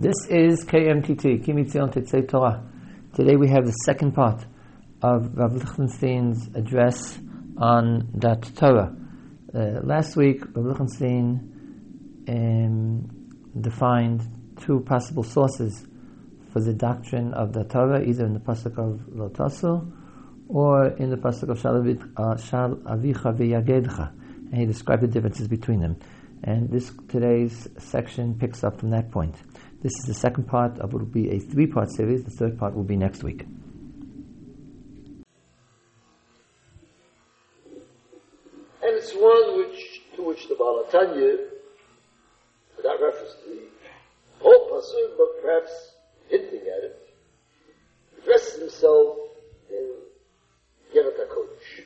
This is KMTT, Kimitzion Tetzei Torah. Today we have the second part of Rav Lichtenstein's address on Das Torah. Uh, last week, Rav Lichtenstein um, defined two possible sources for the doctrine of the Torah, either in the pasuk of Lotasu or in the pasuk of Shal Avicha V'Yagedcha, and he described the differences between them. And this today's section picks up from that point. This is the second part of what will be a three part series. The third part will be next week. And it's one which to which the Baal HaTanya, without reference to the whole pasuk, but perhaps hinting at it, addresses himself in Iggeret HaKodesh.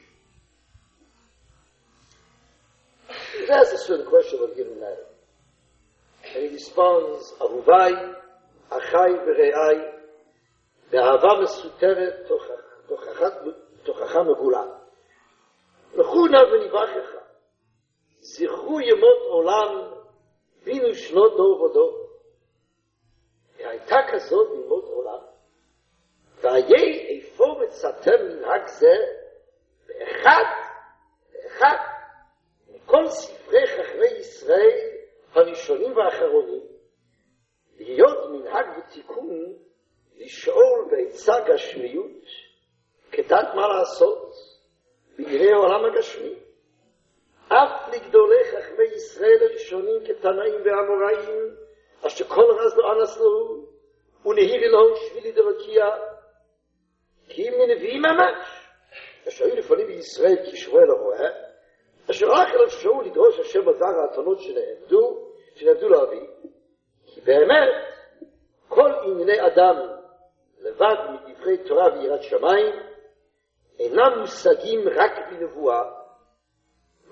He asks a certain question a given matter. Responds, Avuvai, Achai v'Re'ai, באהבה מסותרת תוכחה מגולה. לכו נא ונברכך, זכרו ימות עולם, בינו שנות דור ודור. והייתה כזאת בימות עולם, והיה איפה מצאתם מנהג זה, באחד, באחד, מכל ספרי חכמי ישראל, הראשונים והאחרונים, להיות מנהג ותיקון, לשאול בעצה גשמיות, כדת מה לעשות, בענייני העולם הגשמי. אף לגדולי חכמי ישראל הראשונים כתנאים ואמוראים, אשר כל רז לא אנס לו, ונהירי לו שבילי דרקיע, כי אם מנביאים ממש, אשר היו לפעמים בישראל כשמואל הרועה, אשר רק אליו שאול לדרוש השם בדבר האתונות שנעמדו, שנעמדו לאבי, כי באמת כל ענייני אדם לבד מדברי תורה ויראת שמיים אינם מושגים רק בנבואה,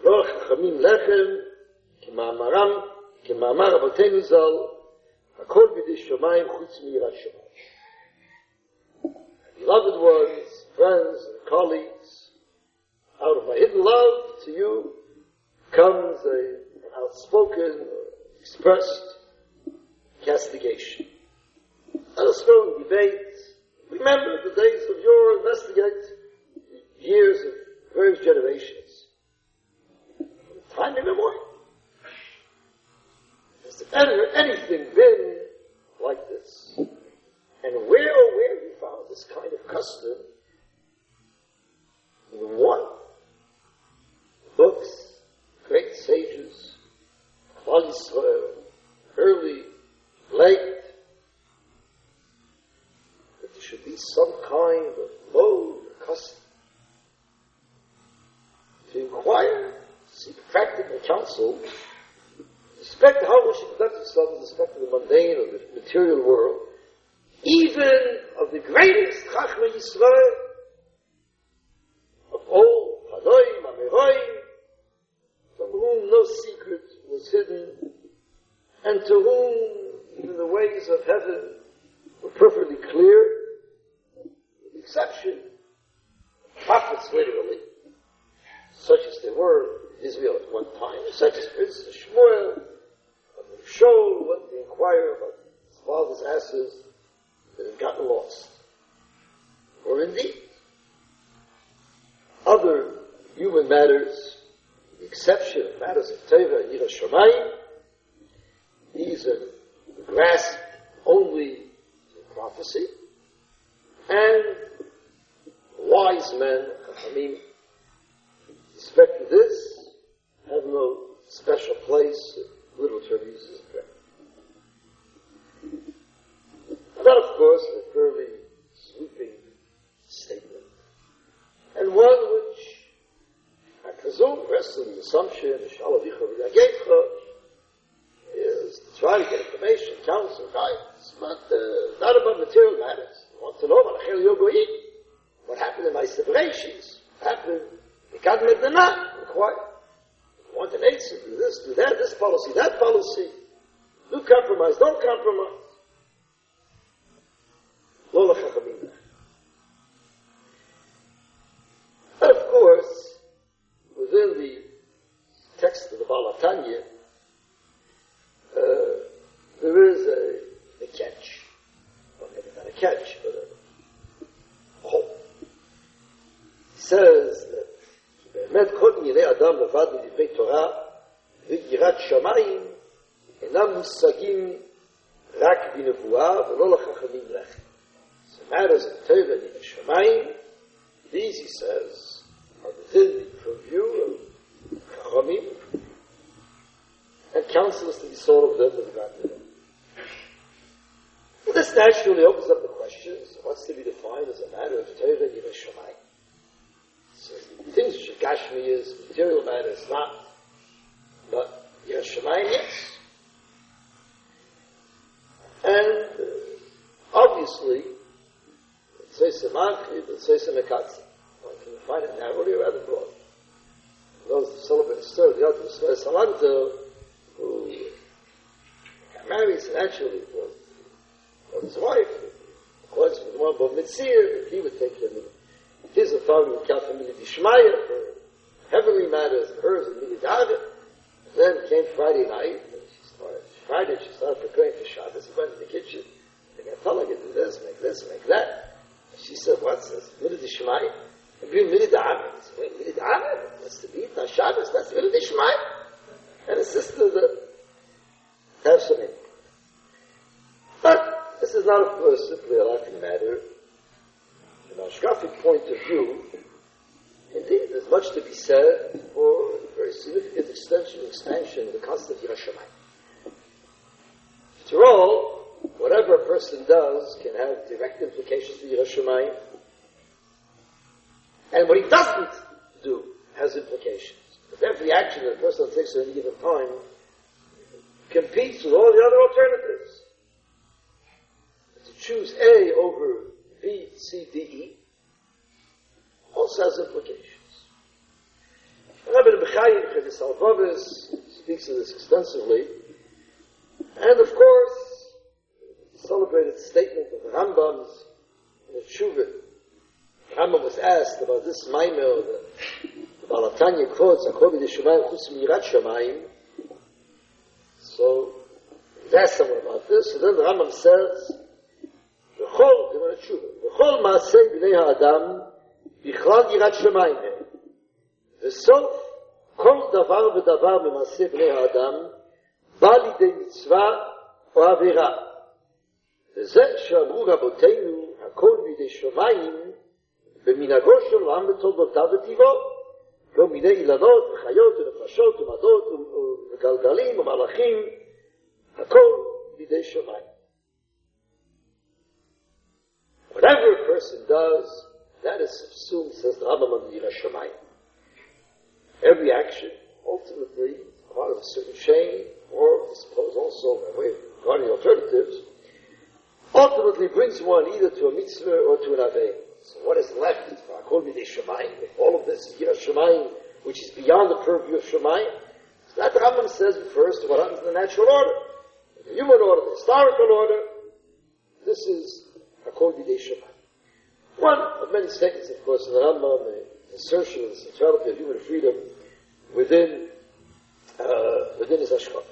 לא חכמים לחם, כמאמרם, כמאמר אבותינו ז"ל, הכל בידי שמיים חוץ מיראת שמיים. Beloved ones, friends and colleagues, out of my hidden love to you comes a, an outspoken, expressed castigation. Let us go and debate. Remember the days of your investigate years of various generations. Time immemorial. Has there ever anything been like this? And where or where we found this kind of custom? In what? Books, great sages, Klal Yisrael, uh, early, late, that there should be some kind of mode custom to inquire, seek practical counsel, respect how we should conduct ourselves in respect to the mundane or the material world, even of the greatest Chachma Yisrael of all, Hanoim, Ameroim, from whom no secret was hidden, and to whom even the ways of heaven were perfectly clear, with the exception of prophets literally, such as they were in Israel at one time, such as instance Shmuel, Shaul went to inquire about his father's asses that had gotten lost. Or indeed, other human matters, exception of matters of Teva and Yira Shamayim, these are grasped only in prophecy, and wise men, I mean, respect to this, have no special place in literature uses prayer. That, of course, is a fairly sweeping statement, and one which Presume rests on the assumption, is to try to get information, counsel, guidance, but uh, not about material matters. You want to know about Achel Yogoim, what happened in my separations, what happened in Gad Medina, inquire. You want an answer, do this, do that, this policy, that policy. Do compromise, don't compromise. Lola Chachamim. Text of Manchi, the Mekatzi. One can find it narrowly or rather broad. Those who celebrate the of the other Tzeisa Salanter, who marries naturally was his wife, according to the one of Mitzir, he would take him his authority would count for Mili Dishmaya, for heavenly matters, hers and Mili David. Then came Friday night, and she started, Friday she started preparing for Shabbos, he went in the kitchen, they got tell her to do this, make this, make that. And she said, what's this? Mili Dishmaya? And bring Mili David. He said, wait, Mili David? What's the beat on Shabbos? That's Mili Dishmaya. And his sister, the, have some input. But this is not, of course, simply a laughing matter from an Ashkafic point of view, indeed, there's much to be said for a very significant extension, expansion of the concept of Yiras Shamayim. After all, whatever a person does can have direct implications for Yiras Shamayim, and what he doesn't do has implications. But every action at any given time competes with all the other alternatives. To choose A over B, C, D, E, also has implications. Rabbi Bechayim Chedis Alvavis speaks of this extensively, and of course, the celebrated statement of the Rambam's in the Shuvah. Rambam was asked about this Maimel, the, the Balatanya quotes, Akobi de Shemayim Chutz Mirat Shemayim. So, he asked someone about this, and then the Rambam says, זה אומר תשובה, וכל מעשי בני האדם בכלל יראת שמיים הם. וסוף כל דבר ודבר במעשי בני האדם בא לידי מצווה או עבירה. וזה שאמרו רבותינו, הכל בידי שמיים, במנהגו של עולם בתולדותיו וטבעו. כל מיני אילנות וחיות ונפשות ומדות וגלגלים ומלאכים, הכל שמיים. Whatever a person does, that is subsumed, says the Rambam, in Yiras Shamayim. Every action, ultimately, part of a certain chain, or I suppose also, by way of regarding alternatives, ultimately brings one either to a mitzvah or to an avein. So what is left for Akol B'dei Shemayim? All of this is Yiras Shamayim, which is beyond the purview of Shemayim, so that Rambam says refers to what happens in the natural order. The human order, the historical order, this is Akol B'dei Shemayim. One of many statements, of course, in the Rambam, the assertion of the centrality of human freedom within uh, within his Ashkaf.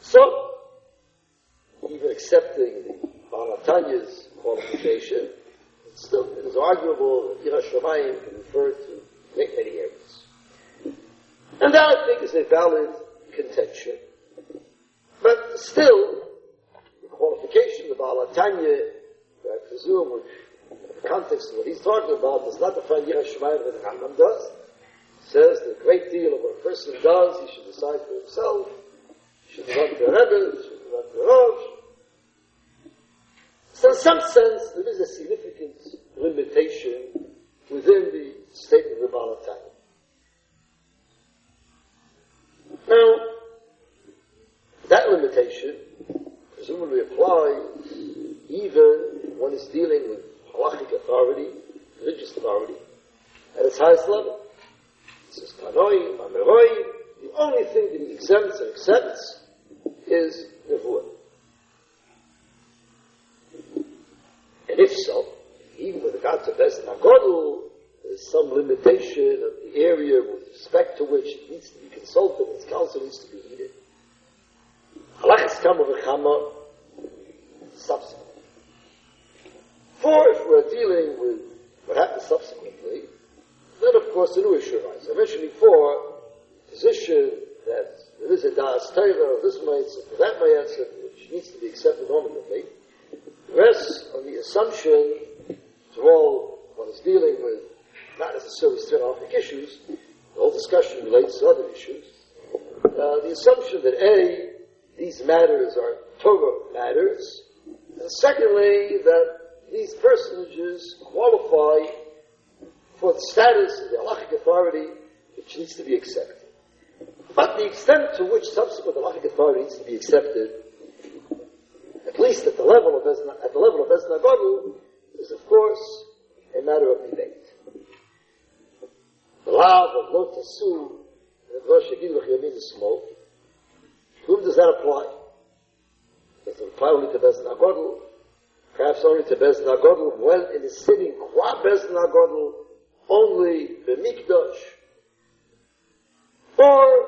So, even accepting the Baal HaTanya's qualification, it's still it is arguable that Yirah Shamayim can refer to many, many areas. And that, I think, is a valid contention. But still, the qualification of Baal HaTanya I presume, in the context of what he's talking about, does not define Yirah Shemayim that the Rambam does. Says that a great deal of what a person does, he should decide for himself. He should run to Rebbe, he should run to Rosh. So in some sense, there is a significant limitation within the statement of the Baal HaTanya. Now, that limitation presumably applies even when it's dealing with halachic authority, religious authority, at its highest level. It says, Tanoi, Mameroi, the only thing that he exempts and accepts is Nevuah. If so, even with regard to Bezdin HaGodl, there's some limitation of the area with respect to which it needs to be consulted, its counsel needs to be heeded. Halachas Kama V'chama, subsequent. For if we're dealing with what happens subsequently, Then, of course, the new issue arises. I mentioned before, position that there is a Das Torah this answer, that my answer, which needs to be accepted normatively, rests on the assumption, to all one is dealing with not necessarily stereotypic issues, the whole discussion relates to other issues, uh, the assumption that A, these matters are Torah matters, and secondly, that these personages qualify for the status of the halachic authority which needs to be accepted. But the extent to which subsequent halachic authority needs to be accepted, at least at the level of Bezna, at the level of Bezna Godel, is of course a matter of debate. The law of Lot Tasu, and Rosh Yamin Smol, whom does that apply? Does it apply only to Bezna Godel? Perhaps only to Bezna Godel when it is sitting qua Bezna Godel only the Mikdash? Or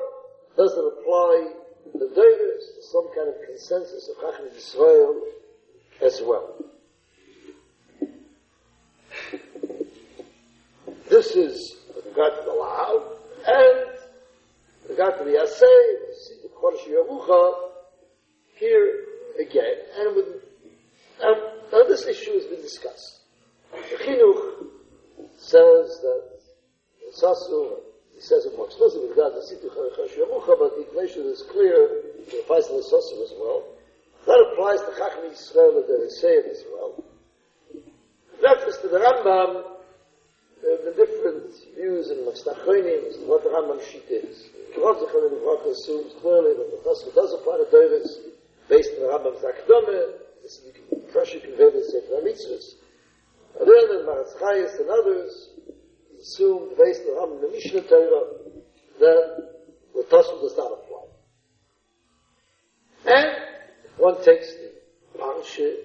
does it apply the Davis, to some kind of consensus of Chacham Israel as well? This is with regard to the law, and with regard to the assay, the Kodesh Yerucha, here again, and with um, now this issue has been discussed. The Chinuch says that Sasu, he says it more explicitly to but the explanation is clear, it applies to the Sasu as well. That applies to Chacham Yisrael and the Reseim as well. Reference to the Rambam, the, the different views in Machstachonim as to what the Rambam sheet is. The Rodzachon and the Baruch assumes clearly that the Chassid does apply to Davis, based on the Rambam's Akdome, this is the pressure conveyed in Sefer HaMitzvahs. And then in Maharatz Chayes and others, assumed based on the Mishnah Torah, that the Tosfot does not apply. And one takes the Parsha,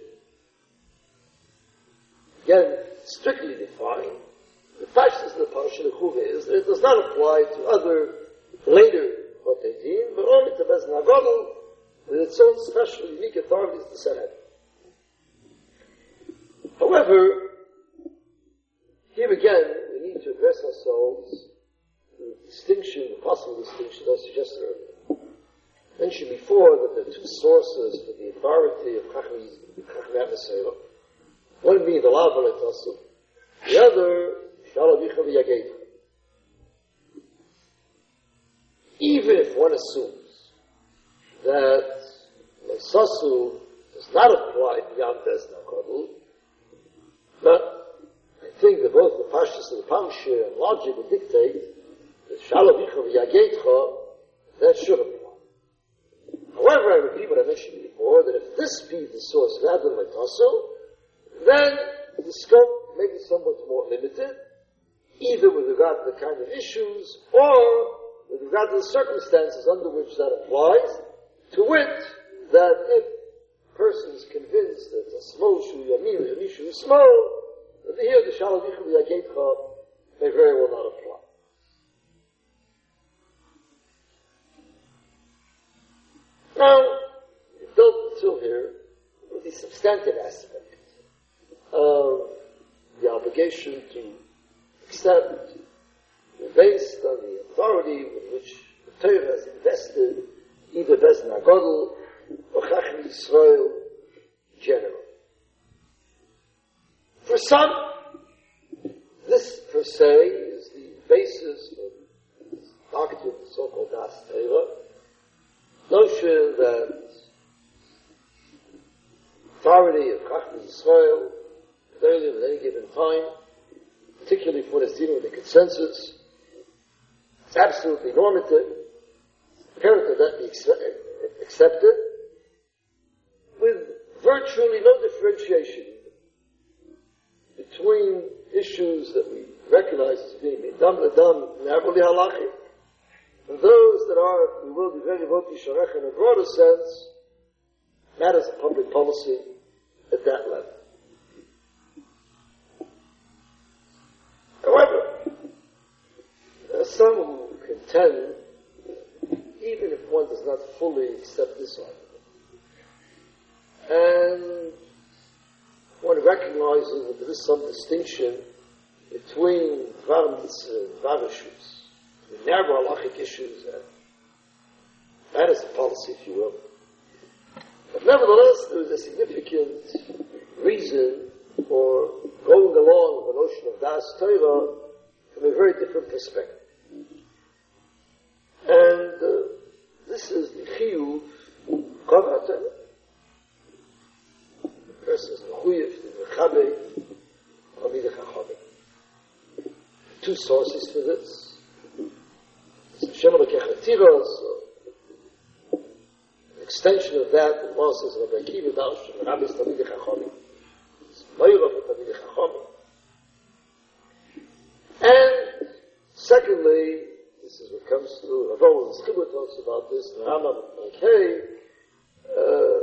again, strictly defined, the Pashtas of the Parsha, Chuve is that it does not apply to other later Chotetim, but only to Bez Nagodl, with its own special, unique authorities to set it. However, here again, to the distinction, the possible distinction I suggested earlier. I mentioned before that there are two sources for the authority of Yadnesera. One being the Lav the other, Shalavicha V'Yageita. Even if one assumes that the Sasu does not apply beyond Desna Kodl, but think that both the Pashtas and the Pamshir and logic would dictate that Shalavicha v'yagetcha, that should apply. However, I repeat what I mentioned before, that if this be the source rather than Tasso, then the scope may be somewhat more limited, either with regard to the kind of issues or with regard to the circumstances under which that applies, to wit, that if a person is convinced that a small shu yamin, a is small, here the shalom yichud yagetcha may very well not apply. Now, dealt until here with the substantive aspect of the obligation to accept based on the authority with which the Torah has invested either Bezna Godel or Chacham Yisrael general. For some, this per se is the basis of doctrine, the so-called Das Torah, notion that authority of Chacham Yisrael, clearly at any given time, particularly for it's dealing with the consensus, it's absolutely normative, imperative that be accepted, with virtually no differentiation between issues that we recognize as being Adam Adam Navali Halachi, and those that are, we will be very Voti Sharech in a broader sense, matters of public policy at that level. However, there are some who contend, even if one does not fully accept this argument, there is some distinction between Dvar Mitzvah and Dvar Rishus, between narrow halachic issues, and that is the policy, if you will. But nevertheless, there is a significant reason for going along with the notion of Das Torah from a very different perspective. And uh, this is the chiyuv kavata. The person is mechabe amid chachamim. Two sources for this. So an extension of that, the Moshe says, Rabbi Akiva Dalsh, Rabbi Tamid Chachamim. It's Moira for Tamid Chachamim. And secondly, this is what comes to Rav Owen Schibur talks about this, the Rambam like, hey, uh,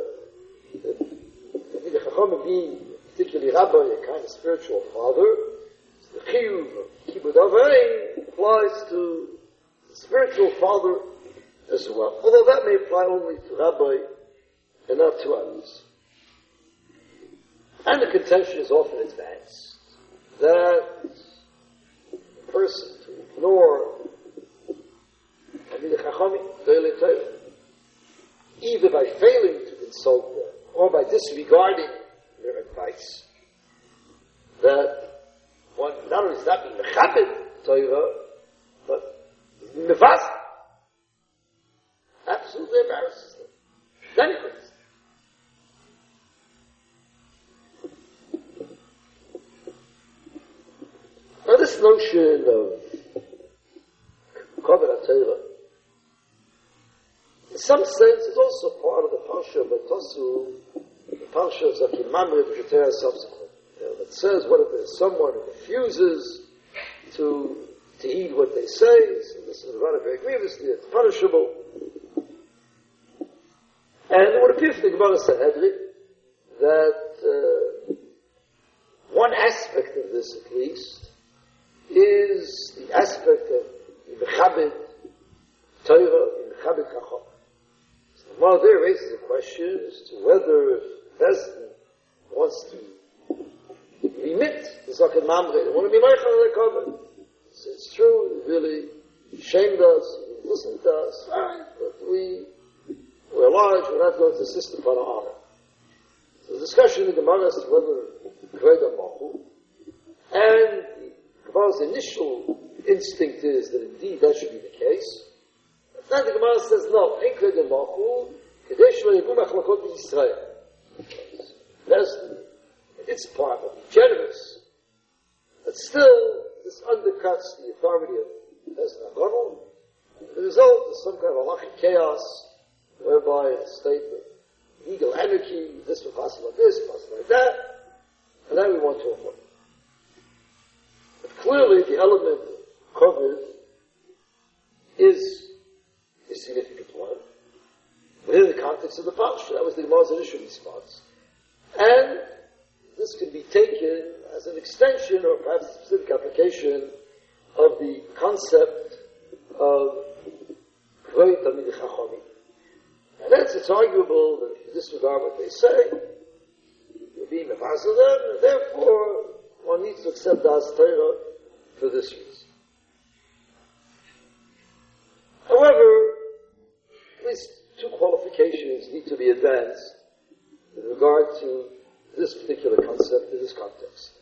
the Chacham being particularly rabbi, a kind of spiritual father, the chiyuv of avein applies to the spiritual father as well. Although that may apply only to rabbi and not to others. And the contention is often advanced that a person to ignore either by failing to consult them or by disregarding their advice. That one not only is not being mechabed Torah, but mevas absolutely embarrasses them. Then it brings Now this notion of Kovet Torah in some sense, it's also part of the Parsha of Betosu, the Parsha of Zaken Mamre, which is subsequent. Know, that says what if there's someone who refuses to, to heed what they say, so this is rather very grievously, it's punishable. And it would appear from the Gemara Sanhedrin that uh, one aspect of this, at least, is the aspect of Mechabed Torah, Mechabed Chacham. Well, there raises a question as to whether Besdin wants to remit the Zaken Mamre. They want to be Meichel on the cover. So it's true, he really shamed us, he listened to us, right, but we, we're large, we're not going to insist upon our honor. So the discussion in the Gemara to whether Kveda Mahu, and Gemara's initial instinct is that indeed that should be the case, But then the Gemara says, no, ain't kred in Machu, Kadesh lo yigu machlokot b'Yisrael. That's its part of the generous. But still, this undercuts the authority of Bezna Godel. The result is some kind of halachic chaos, whereby a state of legal anarchy, this will pass like this, pass like that, and then we want to avoid. But clearly, the element covered is a significant one within the context of the parsha. That was the Gemara's initial response. And taken as an extension or perhaps a specific application of the concept of Kvei Tamid. And hence it's arguable that if you disregard what they say, you'll be mefasel them, and therefore one needs to accept Das Torah for this reason. However, at least two qualifications need to be advanced with regard to this particular concept in this context.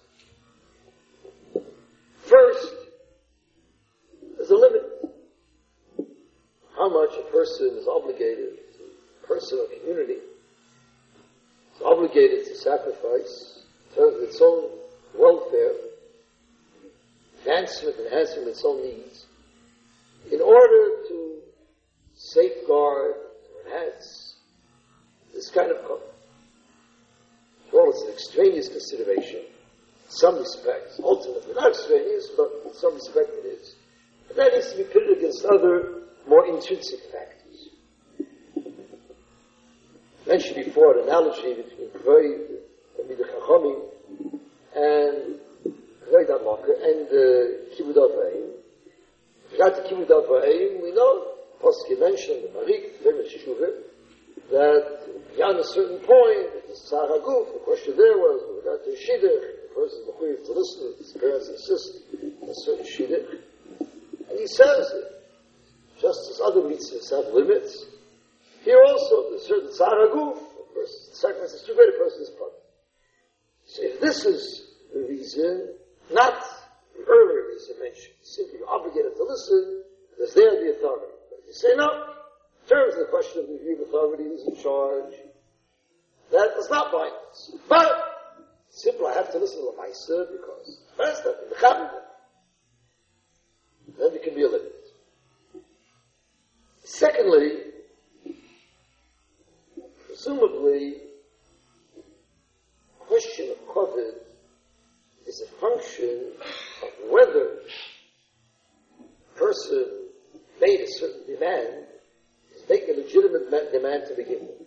First, there's a limit. How much a person is obligated, a person or community, is obligated to sacrifice in terms of its own welfare, advancement, enhancement of its own needs, in order to safeguard enhance this kind of Well, it's an extraneous consideration in some respects, ultimately not extraneous, but in some respect it is. But that needs to be pitted against other more intrinsic factors. I mentioned before an analogy between Kvei, the Chachamim, and Kvei Damaka, and uh, Kibbud Avayim. Got to Kibbud Avayim, we know, Posky mentioned, the Maharik, the Shuvah, that beyond a certain point, the Saraguf, the question there was, we got to Shidduch, the person is required to listen his parents insist on certain shidduch. And he says it, just as other mitzvahs have limits, here also the certain tzaraguf, a person, sacrifice is too great a person's part. So if this is the reason, not the earlier reason mentioned, simply obligated to listen, because they are the authority. But if you say no, in terms of the question of the authority who's in charge, that does not us. But simply I have to listen to the Maisa because first that the Chabad. Then there can be a limit. Secondly, presumably, the question of COVID is a function of whether person made a certain demand, is making a legitimate demand to begin with.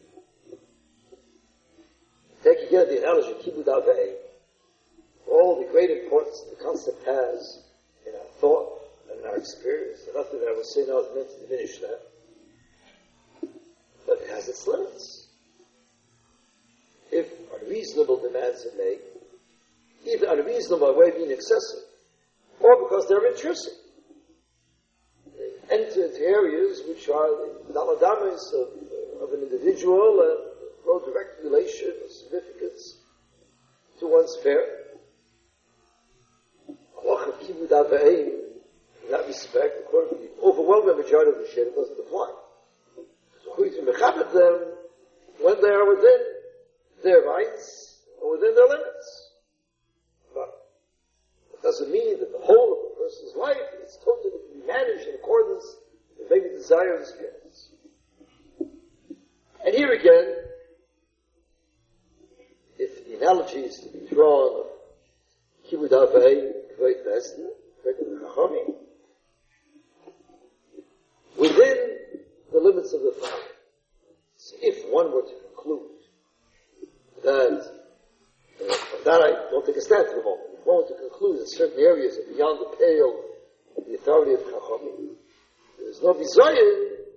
Again the analogy, Kibud Avei, all the great importance the concept has in our thought and in our experience. And nothing that I will say now is meant to diminish that. But it has its limits. If unreasonable demands are made, either unreasonable by way of being excessive, or because they're intrusive. They enter into areas which are the of, of an individual, uh, no direct relation or significance to one's fare. In that respect, according to the overwhelming majority of the Shia, doesn't apply. So according to Mechabit them, when they are within their rights or within their limits. But it doesn't mean that the whole of a person's life is totally managed in accordance with maybe desire of his parents. And here again, the analogy is to be drawn of Kibud Avei, Kveit Vesten, Chachami, within the limits of the father. So if one were to conclude that, uh, that I don't take a stand for the moment, if one were to conclude that certain areas are beyond the pale of the authority of Chachami, there's no desire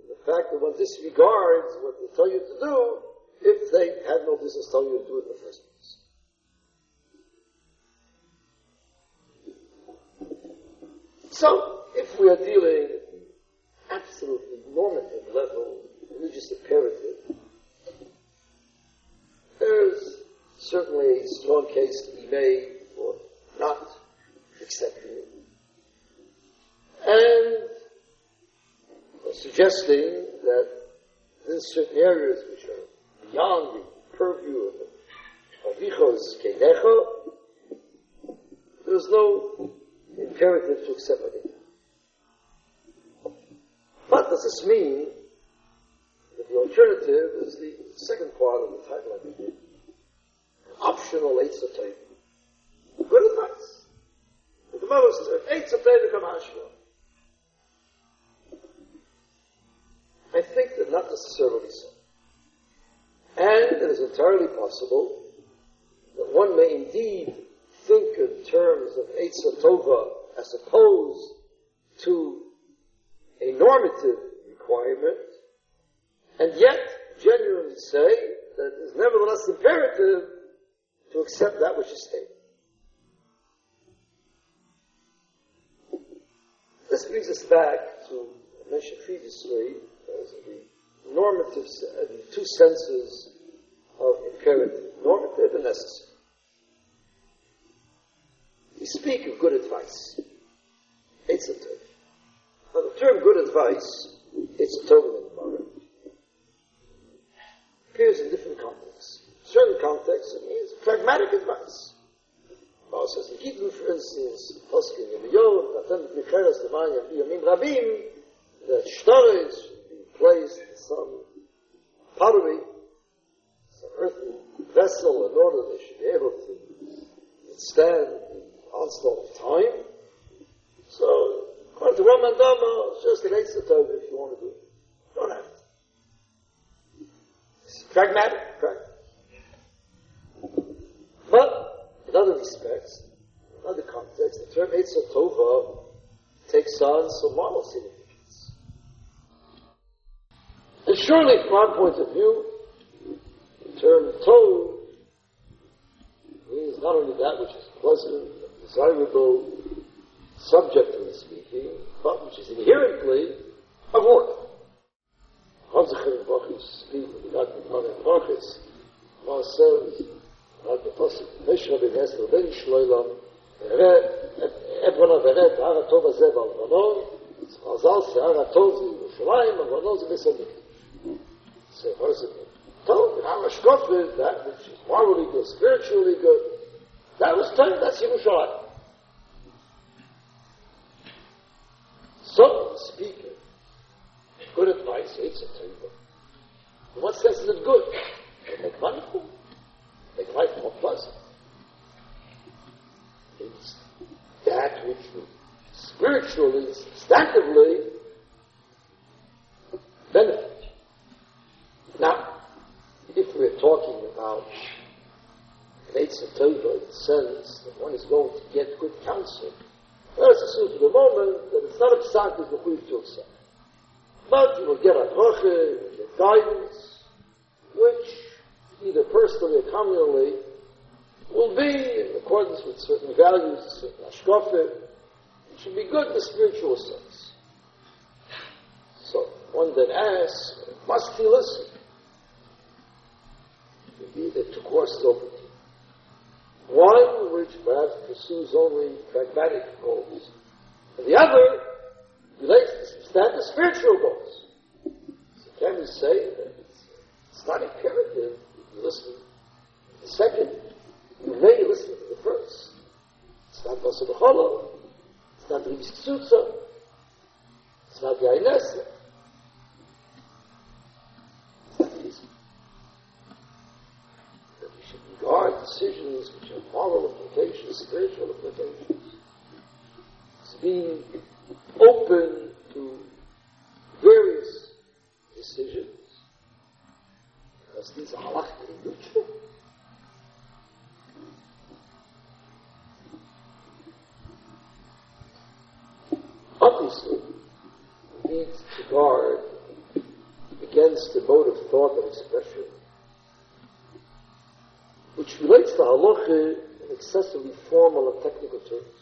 the fact that one disregards what they tell you to do if they had no business telling you to do it in the first place. So, if we are dealing at the absolutely normative level, religious imperative, there's certainly a strong case to be made for not accepting it. And suggesting that in certain areas which are beyond the purview of the Avichos Keinecho, there's no imperative to accept do. But does this mean that the alternative is the second part of the title I gave? Optional Eitz Good advice. The Gemara says, Eitz become Hashvah. I think that not necessarily so. And it is entirely possible that one may indeed think in terms of Eitzah Tova as opposed to a normative requirement, and yet genuinely say that it is nevertheless imperative to accept that which is stated. This brings us back to, I mentioned previously, the normative, uh, the two senses of imperative, normative and necessary. We speak of good advice. It's a term. Now the term good advice, it's a total in the. Appears in different contexts. Certain contexts, it means pragmatic advice. Paul says, in Gittin, for instance, Poskin Yom Natan Micheres Leman Yamim Rabim, that storage placed some pottery, some earthen vessel in order they should be able to withstand the onslaught of time. So, according to Dama, it's just an extra Torah if you want to do it. Don't have to. It's pragmatic, pragmatic. But, in other respects, in other contexts, the term Eitzah Tova takes on some moral significance. And surely, from our point of view, the term Tov means not only that which is pleasant, desirable, subjectively speaking, but which is inherently a. Hansacher Bachis Bachis, Pasuk, Meshra Esel ben Shloilam, So what does it mean? The Hara Shkofet, that which is morally good, spiritually good, that was turned, that's Yiras Shamayim. So, speaking, good advice, it's a table. In what sense is it good? To make money for, make life more pleasant. It's that which spiritually, substantively benefit. Now, if we're talking about Eitzah Tova in the sense that one is going to get good counsel, assume for the moment that it's not a psak is the chuv to But you will get a bracha, you guidance, which either personally or communally will be in accordance with certain values, certain. It should be good in the spiritual sense. So one then asks, must he listen? Maybe are two courses open one which perhaps pursues only pragmatic goals, and the other relates to substantive spiritual goals. So can we say that it's, it's not imperative you listen to the second? You may listen to the first. It's not Basa B'cholo. It's not Ribis Ksutza. It's not the Ainesa. That we should regard decisions moral implications, spiritual implications. It's being open to various decisions, because these are halachically neutral. Obviously, we need to guard against the mode of thought and expression which relates to halacha in excessively formal and technical terms,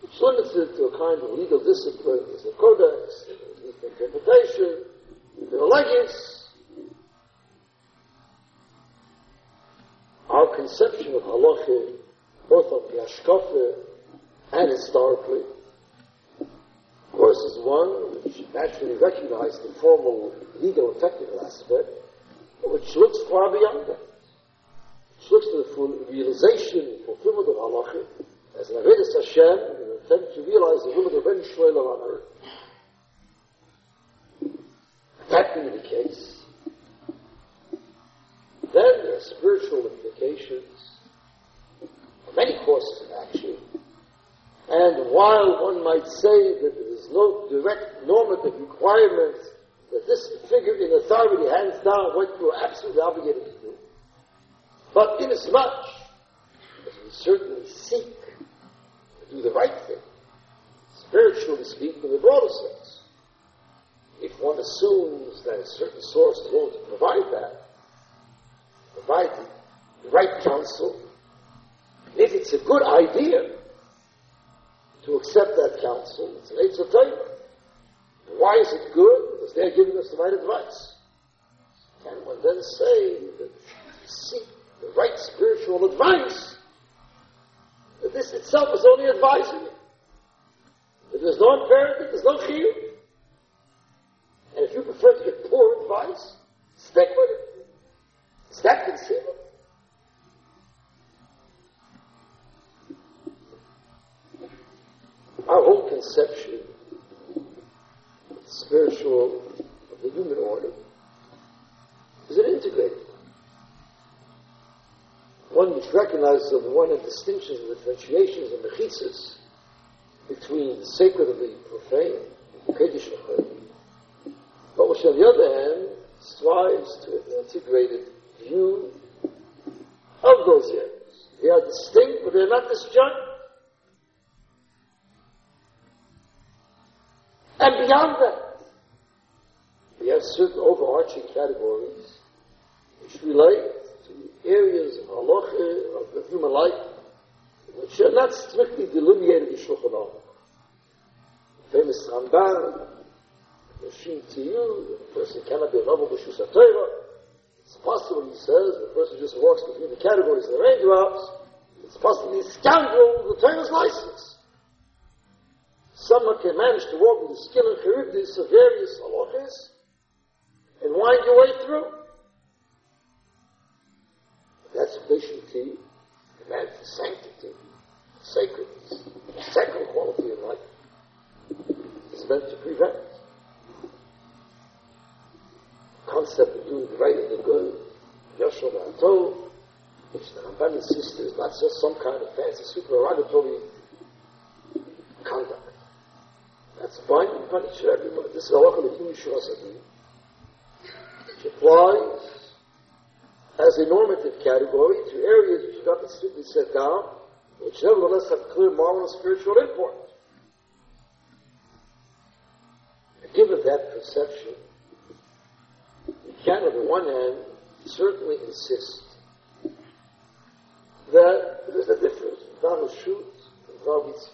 which limits it to a kind of legal discipline, as a codex, legal interpretation, the allegiance. Our conception of halacha, both of the ashkafa and historically, of course, is one which naturally recognizes the formal legal and technical aspect, which looks far beyond that to the full realization, fulfillment of halacha, as an Avedis Hashem, in an attempt to realize the will of Ben Shloiler on earth. That being the case, then there are spiritual implications of many courses of action. And while one might say that there is no direct normative requirement that this figure in authority hands down what you are absolutely obligated to but inasmuch as we certainly seek to do the right thing, spiritually speaking, in the broader sense, if one assumes that a certain source is going to provide that, provide the right counsel, and if it's a good idea to accept that counsel, it's an Eitzah Tova. Why is it good? Because they're giving us the right advice. Can one then say that seek the right spiritual advice, that this itself is only advising you. That there's no imperative, there's no chiyuv. And if you prefer to get poor advice, stick with it. Is that conceivable? Our whole conception of the spiritual, of the human order, is an integrated one which recognizes the one hand distinctions and differentiations and mechitzas between the sacred and the profane, the Kiddush but which on the other hand strives to an integrated view of those areas. They are distinct, but they're not disjunct. And beyond that, we have certain overarching categories which relate to areas of halacha, of the human life, which are not strictly delineated in Shulchan Aruch. Famous Ramban, machine to the person cannot be a naval b'shus Torah. It's possible, he says, the person just walks between the categories the raindrops. It's possible a scoundrel with the Torah's license. Someone can manage to walk with the skill and characteristics of various halachas and wind your way through. That's patiently demands for sanctity, sacredness, second quality of life. It's meant to prevent. Concept of doing the right and the good, Yashov Atov, which the Ramban insists is not just some kind of fancy supererogatory conduct. That's fine, you punish everyone. This is halacha l'kim shirasadim. Which applies as a normative category to areas which have not been set down, which nevertheless have clear moral and spiritual import. And given that perception, we can, on the one hand, certainly insist that there's a difference between shoot and David's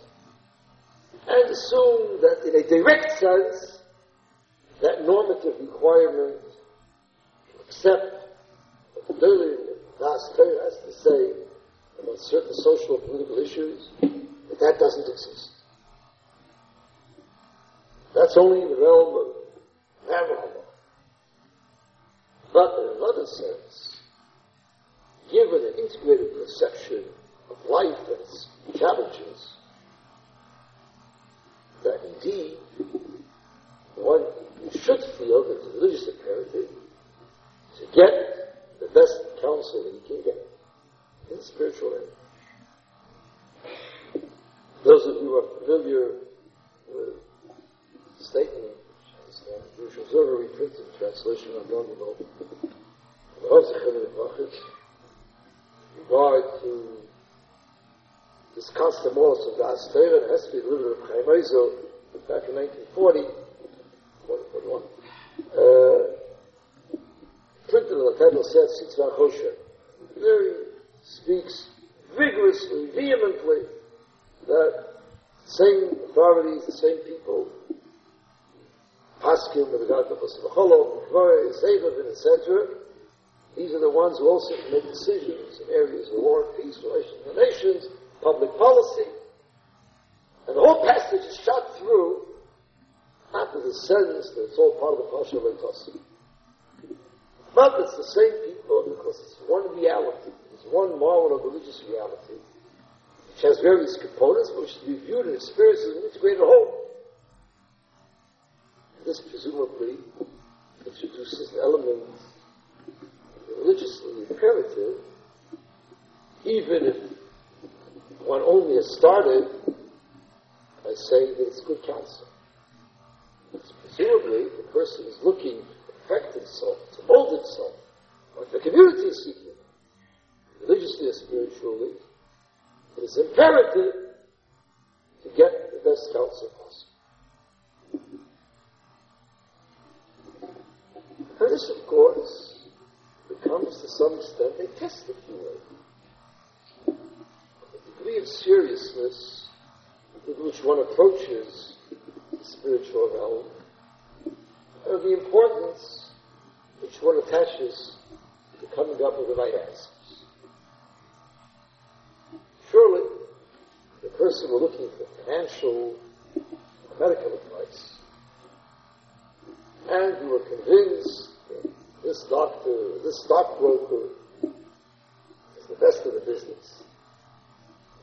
and assume that in a direct sense, that normative requirement to accept what the Berlin last has to say about certain social and political issues, but that doesn't exist. That's only in the realm of Navajo. But in another sense, given an integrated perception of life and its challenges, that indeed one should feel that the religious imperative to get best counsel that he can get in spiritual area. Those of you who are familiar with the statement, is the Jewish Observer reprinted translation of Daniel regard to discuss the morals of the Torah. It has to be delivered of Chaim back in 1940, 41. Uh, the title said Sitzvah Chosher. There he speaks vigorously, vehemently, that same authorities, the same people, Paskim, the regard to Chosavacholo, Sevav, etc., these are the ones who also make decisions in areas of war, peace, relations with the nations, public policy. And the whole passage is shot through after the sense that it's all part of the Pasha of But it's the same people because it's one reality. It's one marvel of religious reality, which has various components, which to be viewed and experienced as an integrated whole. This presumably introduces an element religiously imperative, even if one only has started by saying that it's good counsel. Presumably, the person is looking perfect himself, to mold himself, what the community is seeking, religiously or spiritually, it is imperative to get the best counsel possible. And this, of course, becomes to some extent a test, if you will. The degree of seriousness with which one approaches the spiritual realm, and the importance which one attaches to coming up with the right answers. Surely, the person who looking for financial medical advice, and you are convinced this doctor, this stockbroker is the best of the business.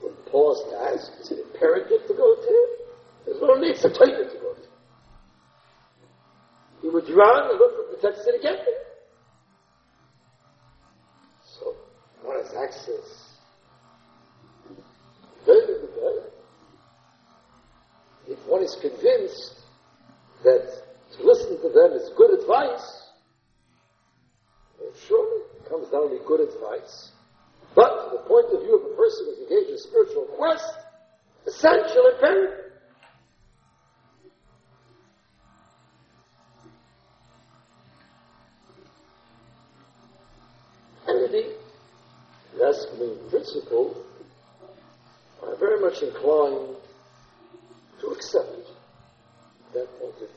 Would pause to ask, is it imperative to go to him? There's no need tell you to go. He would run and look for protection to get there. So, one has access. If one is convinced that to listen to them is good advice, surely it comes down to good advice, but from the point of view of a person who's engaged in spiritual quest, essential imperative. And indeed, that's the main principle very much inclined to accept that point of view.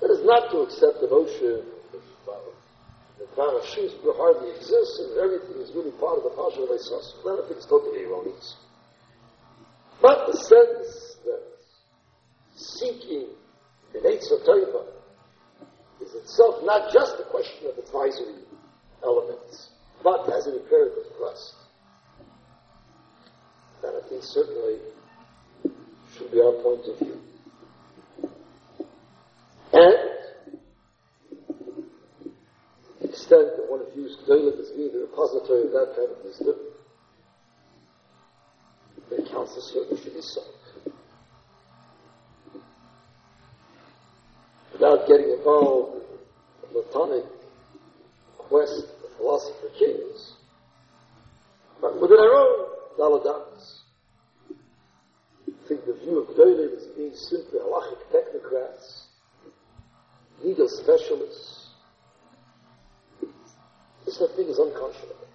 That is not to accept the notion that Parashim hardly exists and everything is really part of the Pasha of Esos. Then I think it's totally erroneous. But the sense that seeking the Eitzah Tova is itself not just a question of advisory elements, but has an imperative thrust. That I think certainly should be our point of view. And the extent that one views Gdolim as being the repository of that kind of wisdom, then counsel certainly should be sought. Without getting involved in the Platonic quest for philosopher kings, but within our own daled amos. I think the view of Gdolim as being simply halachic technocrats legal specialists. This, I think, is unconscionable.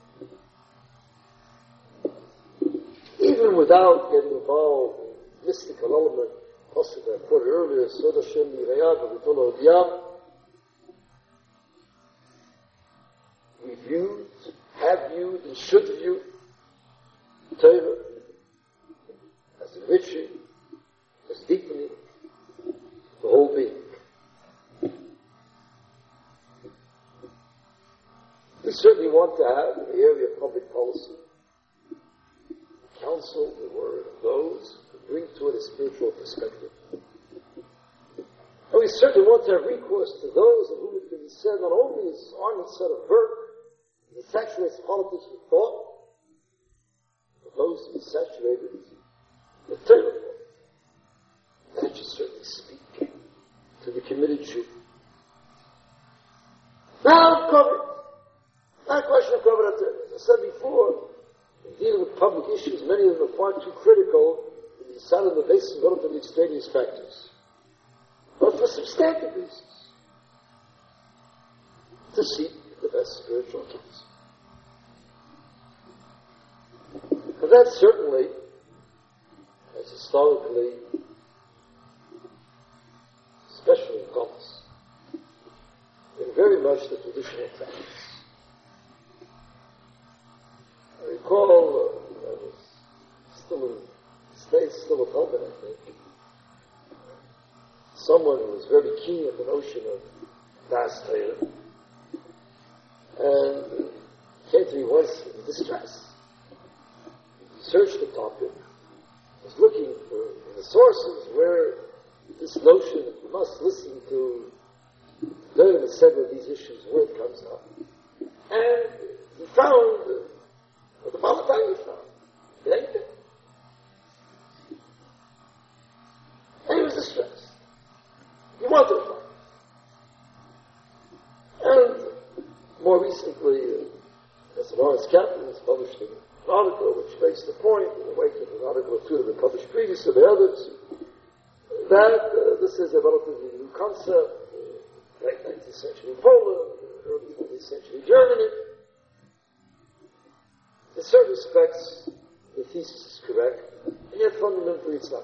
Even without getting involved in mystical element, possibly I quoted earlier, Sod Hashem Odiyam, we viewed, have viewed, and should view Torah as enriching, as deepening the whole being. We certainly want to have, in the area of public policy, counsel the word of those who bring to it a spiritual perspective. And we certainly want to have recourse to those of whom it can be said not only is Arnold said of Burke, he saturates politics thought, but those who are saturated with Torah. That should certainly speak to the committed Jew. Now covered not a question of Kavod As I said before, in dealing with public issues, many of them are far too critical be decided on the basis of relatively extraneous factors. But for substantive reasons, to seek the best spiritual counsel. And that certainly has historically, especially in Gomes, been very much the traditional practice. I recall, uh, I was still in States, still a Melbourne, I think. Someone who was very keen at the notion of Das Torah. And came to me once in distress. He searched the topic, was looking for the sources where this notion that you must listen to and said these issues, where it comes up. And he found the ain't there. And he was distressed. He wanted to. And more recently, uh, as Lawrence Kaplan has published an article which makes the point, in the wake of an article or two that have been published previously by others, that uh, this is a relatively new concept, uh, late 19th century Poland, early 20th century Germany, in certain respects, the thesis is correct, and yet fundamentally it's not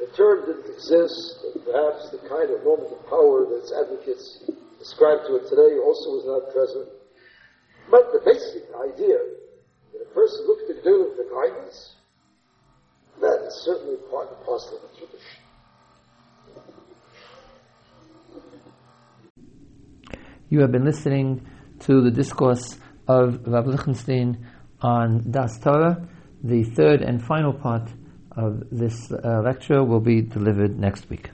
The term didn't exist, and perhaps the kind of of power that its advocates ascribe to it today also was not present. But the basic idea that a person looks to do for guidance, that is certainly part and parcel of the tradition. You have been listening to the discourse of Rav Lichtenstein on Das Torah. The third and final part of this uh, lecture will be delivered next week.